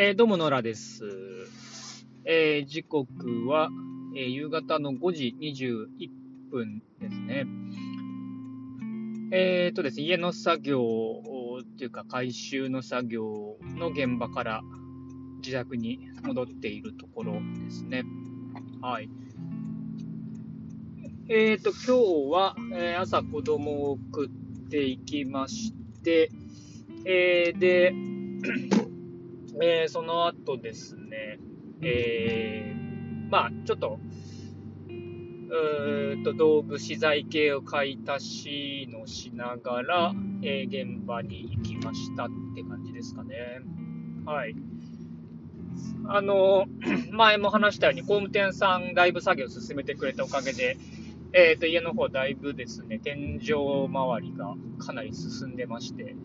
えー、どうも、野良です。えー、時刻は、えー夕方の5時21分ですね。えーとですね、家の作業っていうか、回収の作業の現場から自宅に戻っているところですね。はい。えーと、今日は、え朝子供を送っていきまして、えで、えーその後ですね、えーまあ、ちょっと、うと道具資材系を買い足しのしながら、えー現場に行きましたって感じですかね。はい。あの、前も話したように、工務店さんだいぶ作業を進めてくれたおかげで、えーと、家の方だいぶですね、天井周りがかなり進んでまして、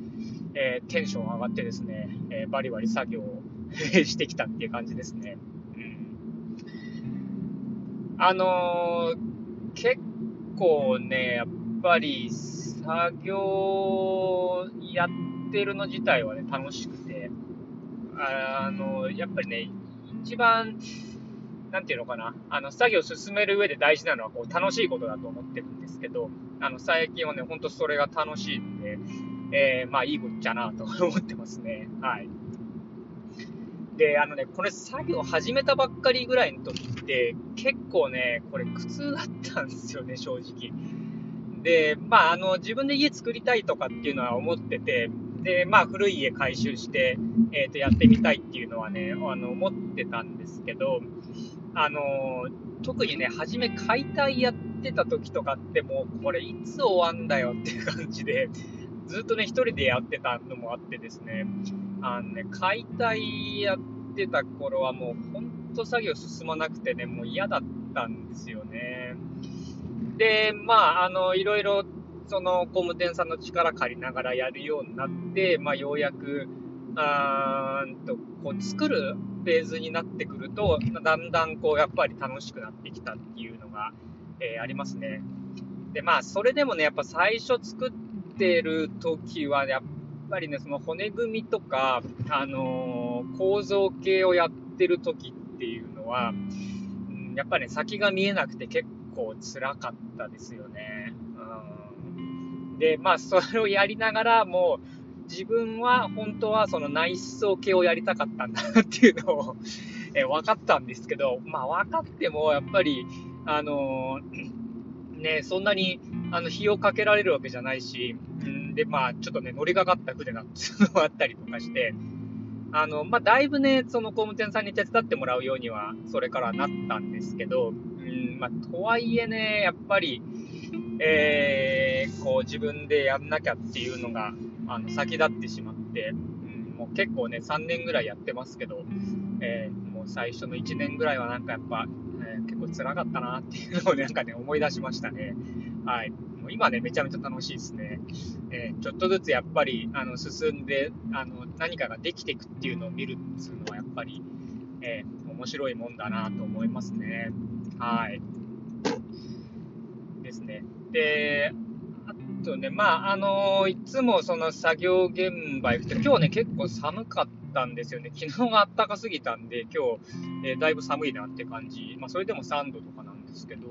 えーテンション上がってですね、えーバリバリ作業をしてきたっていう感じですね。うん、あのー結構ね、やっぱり作業やってるの自体はね、楽しくて、あのやっぱりね、一番、なんていうのかな、あの作業を進める上で大事なのはこう楽しいことだと思ってるんですけど、あの最近はね、本当それが楽しいんで、えーまあいいことじゃなと思ってますね。はい。で、あのね、これ作業始めたばっかりぐらいの時って、結構ね、これ苦痛だったんですよね、正直。で、まあ、あの、自分で家作りたいとかっていうのは思ってて、で、まあ、古い家改修して、えっ、と、やってみたいっていうのはね、あの、思ってたんですけど、あの、特にね、初め解体やってた時とかってもう、これいつ終わんだよっていう感じで、ずっとね、一人でやってたのもあってですね、あのね、解体やってた頃はもう、ほんと作業進まなくてね、もう嫌だったんですよね。で、まあ、あの、いろいろ、その、工務店さんの力借りながらやるようになって、まあ、ようやく、あーんと、こう、作るフェーズになってくると、だんだん、こう、やっぱり楽しくなってきたっていうのが、えーありますね。で、まあ、それでもね、やっぱ最初作っててる時は、やっぱりね、その骨組みとか、あのー構造系をやってる時っていうのは、うんやっぱりね、先が見えなくて結構辛かったですよね。うん、で、まあ、それをやりながら、もう、自分は本当はその内装系をやりたかったんだっていうのを、え分かったんですけど、まあ分かってもやっぱり、あのーね、そんなにあの費用かけられるわけじゃないし、うん、で、まあちょっとね、乗りかかった船なんていうのがあったりとかして、あの、まあだいぶね、その工務店さんに手伝ってもらうようには、それからなったんですけど、うん、まあとはいえね、やっぱり、えー、こう自分でやんなきゃっていうのが、あの、先立ってしまって、うん、もう結構ね、3年ぐらいやってますけど、えーもう最初の1年ぐらいはなんかやっぱ、えー結構辛かったなっていうのをなんかね、思い出しましたね。はい。もう今ね、めちゃめちゃ楽しいですね。えーちょっとずつやっぱり、あの、進んで、あの、何かができていくっていうのを見るっていうのはやっぱり、えー面白いもんだなと思いますね。はい。ですね。で、あとね、まあ、あのいつもその作業現場行くと、今日ね、結構寒かったんですよね。昨日が暖かすぎたんで、今日、えーだいぶ寒いなって感じ。まあ、それでも3度とかなんですけど、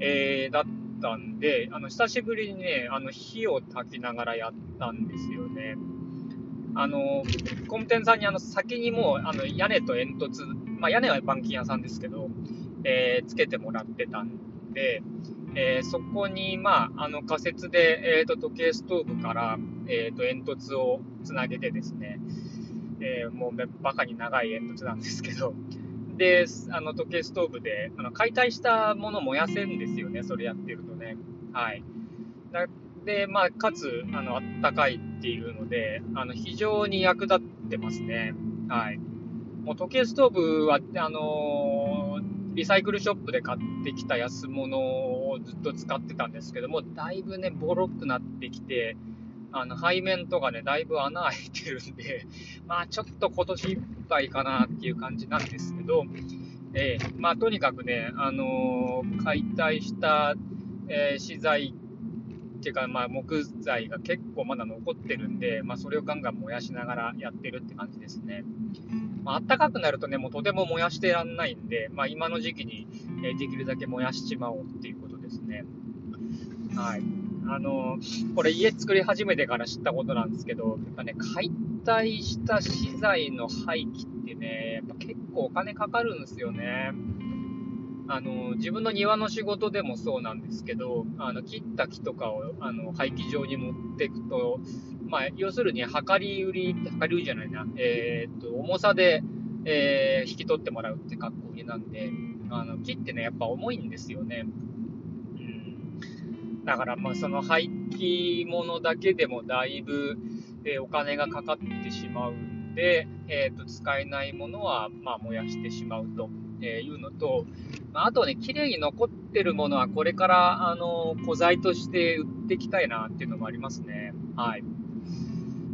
えーだったんで、あの、久しぶりにね、あの、火を焚きながらやったんですよね。あの、工務店さんにあの、先にもう、あの、屋根と煙突、まあ、屋根は板金屋さんですけど、えーつけてもらってたんで、えーそこに、まあ、あの仮設で、えー、と時計ストーブから、えー、と煙突をつなげてですね、えーもうめバカに長い煙突なんですけど、で、あの時計ストーブであの解体したものを燃やせんですよね、それやってるとね。はい。で、まあ、かつ、あの、あったかいっていうので、あの、非常に役立ってますね。はい。もう時計ストーブは、あのーリサイクルショップで買ってきた安物をずっと使ってたんですけども、だいぶね、ボロくなってきて、あの、背面とかね、だいぶ穴開いてるんで、まあ、ちょっと今年いっぱいかなっていう感じなんですけど、えーまあ、とにかくね、あのー解体した、えー資材っていうか、まあ、木材が結構まだ残ってるんで、まあ、それをガンガン燃やしながらやってるって感じですね。まあ暖かくなるとね、もうとても燃やしてらんないんで、まあ、今の時期に、えできるだけ燃やしちまおうっていうことですね。はい。あの、これ家作り始めてから知ったことなんですけど、やっぱね、解体した資材の廃棄ってね、やっぱ結構お金かかるんですよね。あの、自分の庭の仕事でもそうなんですけど、あの、切った木とかを、あの、廃棄場に持っていくと、まあ、要するに、量り売り、量り売りじゃないな、えー、っと、重さで、えー、引き取ってもらうって格好になんで、あの、木ってね、やっぱ重いんですよね。だから、まあ、その廃棄物だけでもだいぶ、え、お金がかかってしまうんで、えっと、使えないものは、まあ、燃やしてしまうと。いうのと、まあとね、綺麗に残ってるものはこれから、あの、古材として売っていきたいなっていうのもありますね。はい。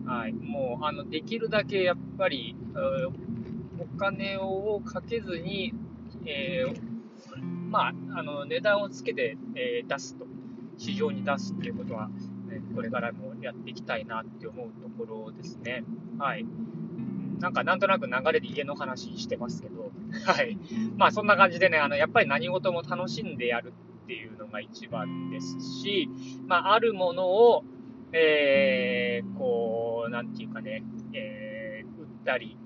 はい。もう、あの、できるだけやっぱり、お金をかけずに、えー、まあ、あの、値段をつけて、えー、出すと、市場に出すっていうことは、ね、これからもやっていきたいなって思うところですね。はい。なんかなんとなく流れで家の話してますけど、はい。まあそんな感じでね、あの、やっぱり何事も楽しんでやるっていうのが一番ですし、まああるものを、えー、こう、なんていうかね、えー、売ったり、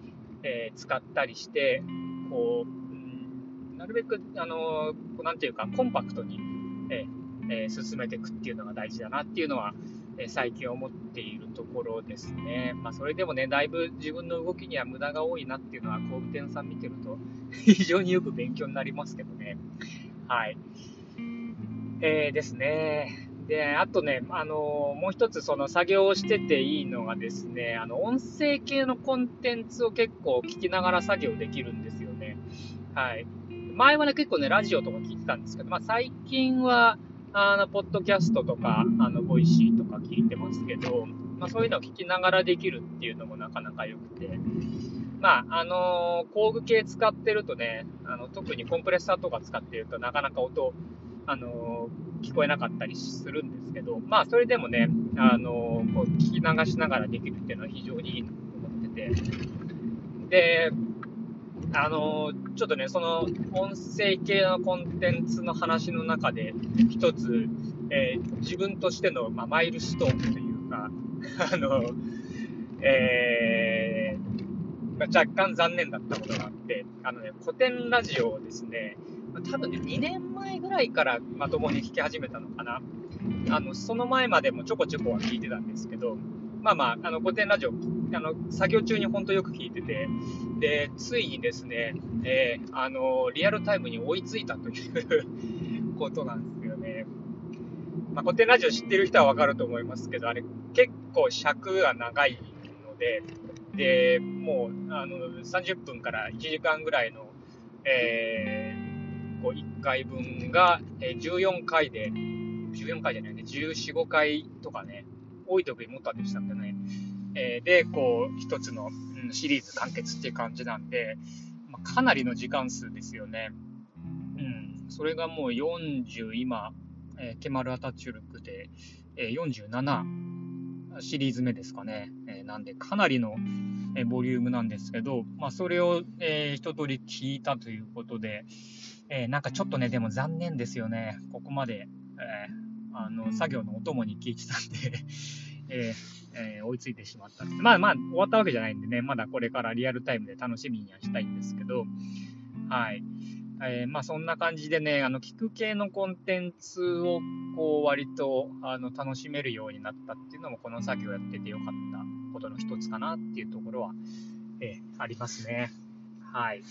えー、使ったりして、こう、なるべく、あの、なんていうか、コンパクトに、えー、えー、進めていくっていうのが大事だなっていうのは、え最近思っているところですね。まあ、それでもね、だいぶ自分の動きには無駄が多いなっていうのは、工務店さん見てると非常によく勉強になりますけどね。はい。えー、ですね。で、あとね、あのもう一つその作業をしてていいのがですね、あの、音声系のコンテンツを結構聞きながら作業できるんですよね。はい。前はね、結構ね、ラジオとか聞いてたんですけど、まあ最近は、あの、ポッドキャストとか、あの、ボイシーとか聞いてますけど、まあ、そういうのを聞きながらできるっていうのもなかなか良くて、まあ、あのー、工具系使ってるとね、あの、特にコンプレッサーとか使ってるとなかなか音、あのー、聞こえなかったりするんですけど、まあ、それでもね、あのー、こう、聞き流しながらできるっていうのは非常にいいなと思ってて、で、あのちょっとね、その音声系のコンテンツの話の中で、一つ、えー、自分としての、まあ、マイルストーンというか、あの、えー、若干残念だったことがあって、あのね、古典ラジオをですね、多分ね、2年前ぐらいからまともに聞き始めたのかな。あの、その前までもちょこちょこは聞いてたんですけど、まあまあ、あの、古典ラジオ、あの、作業中に本当よく聞いてて、で、ついにですね、えー、あの、リアルタイムに追いついたという ことなんですよね。まあ、古典ラジオ知ってる人はわかると思いますけど、あれ、結構尺が長いので、で、もう、あの、30分から1時間ぐらいの、えー、こう、1回分が、14回で、14回じゃないね、14、5回とかね、多い時に持ったんでしたっけね。で、こう、一つの、シリーズ完結っていう感じなんで、かなりの時間数ですよね。うん。それがもう40、今、ケマル・アタチュルクで、えー、47シリーズ目ですかね。なんで、かなりの、ボリュームなんですけど、まあ、それを、えー、一通り聞いたということで、なんかちょっとね、でも残念ですよね。ここまで、あの、作業のお供に聞いてたんでえー、えー、追いついてしまったまあまあ、終わったわけじゃないんでね、まだこれからリアルタイムで楽しみにはしたいんですけど、はい。えー、まあそんな感じでね、あの、聞く系のコンテンツを、こう、割と、あの、楽しめるようになったっていうのも、この作業やっててよかったことの一つかなっていうところは、えー、ありますね。はい。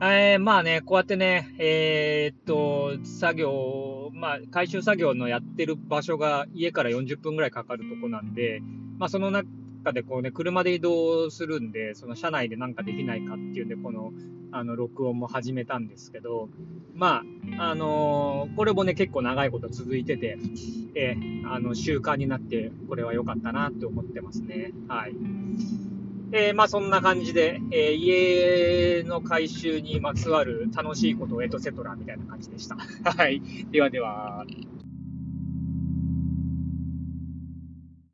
えー、まあね、こうやってね、えー、っと、作業、まあ、回収作業のやってる場所が家から40分ぐらいかかるとこなんで、まあ、その中でこうね、車で移動するんで、その車内でなんかできないかっていうんで、この、あの、録音も始めたんですけど、まあ、あのー、これもね、結構長いこと続いてて、えー、あの、習慣になって、これは良かったなって思ってますね。はい。えー、まあそんな感じで、えー、家の改修にまつわる楽しいことをエトセトラみたいな感じでした。はい。ではでは。